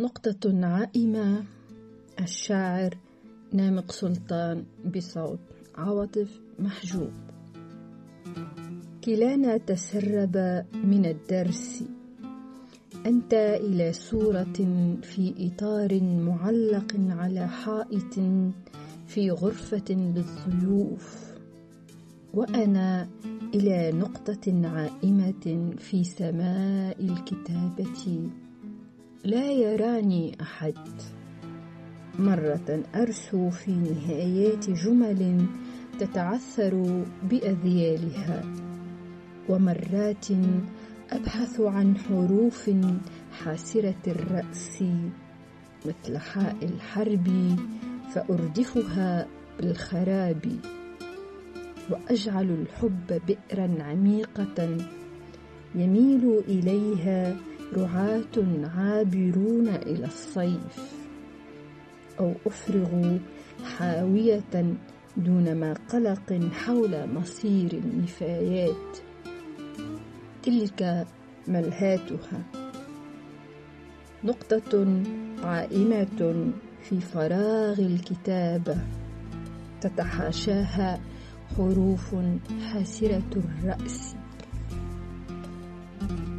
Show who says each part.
Speaker 1: نقطة عائمة. الشاعر نامق سلطان بصوت عواطف محجوب. كلانا تسرب من الدرس. أنت إلى صورة في إطار معلق على حائط في غرفة للضيوف وأنا إلى نقطة عائمة في سماء الكتابة. لا يراني أحد. مرة أرسو في نهايات جمل تتعثر بأذيالها ومرات أبحث عن حروف حاسرة الرأس مثل حاء الحرب فأردفها بالخراب وأجعل الحب بئرا عميقة يميل إليها رعاة عابرون إلى الصيف. أو أفرغ حاوية دون ما قلق حول مصير النفايات. تلك ملهاتها. نقطة عائمة في فراغ الكتابة تتحاشاها حروف حاسرة الرأس.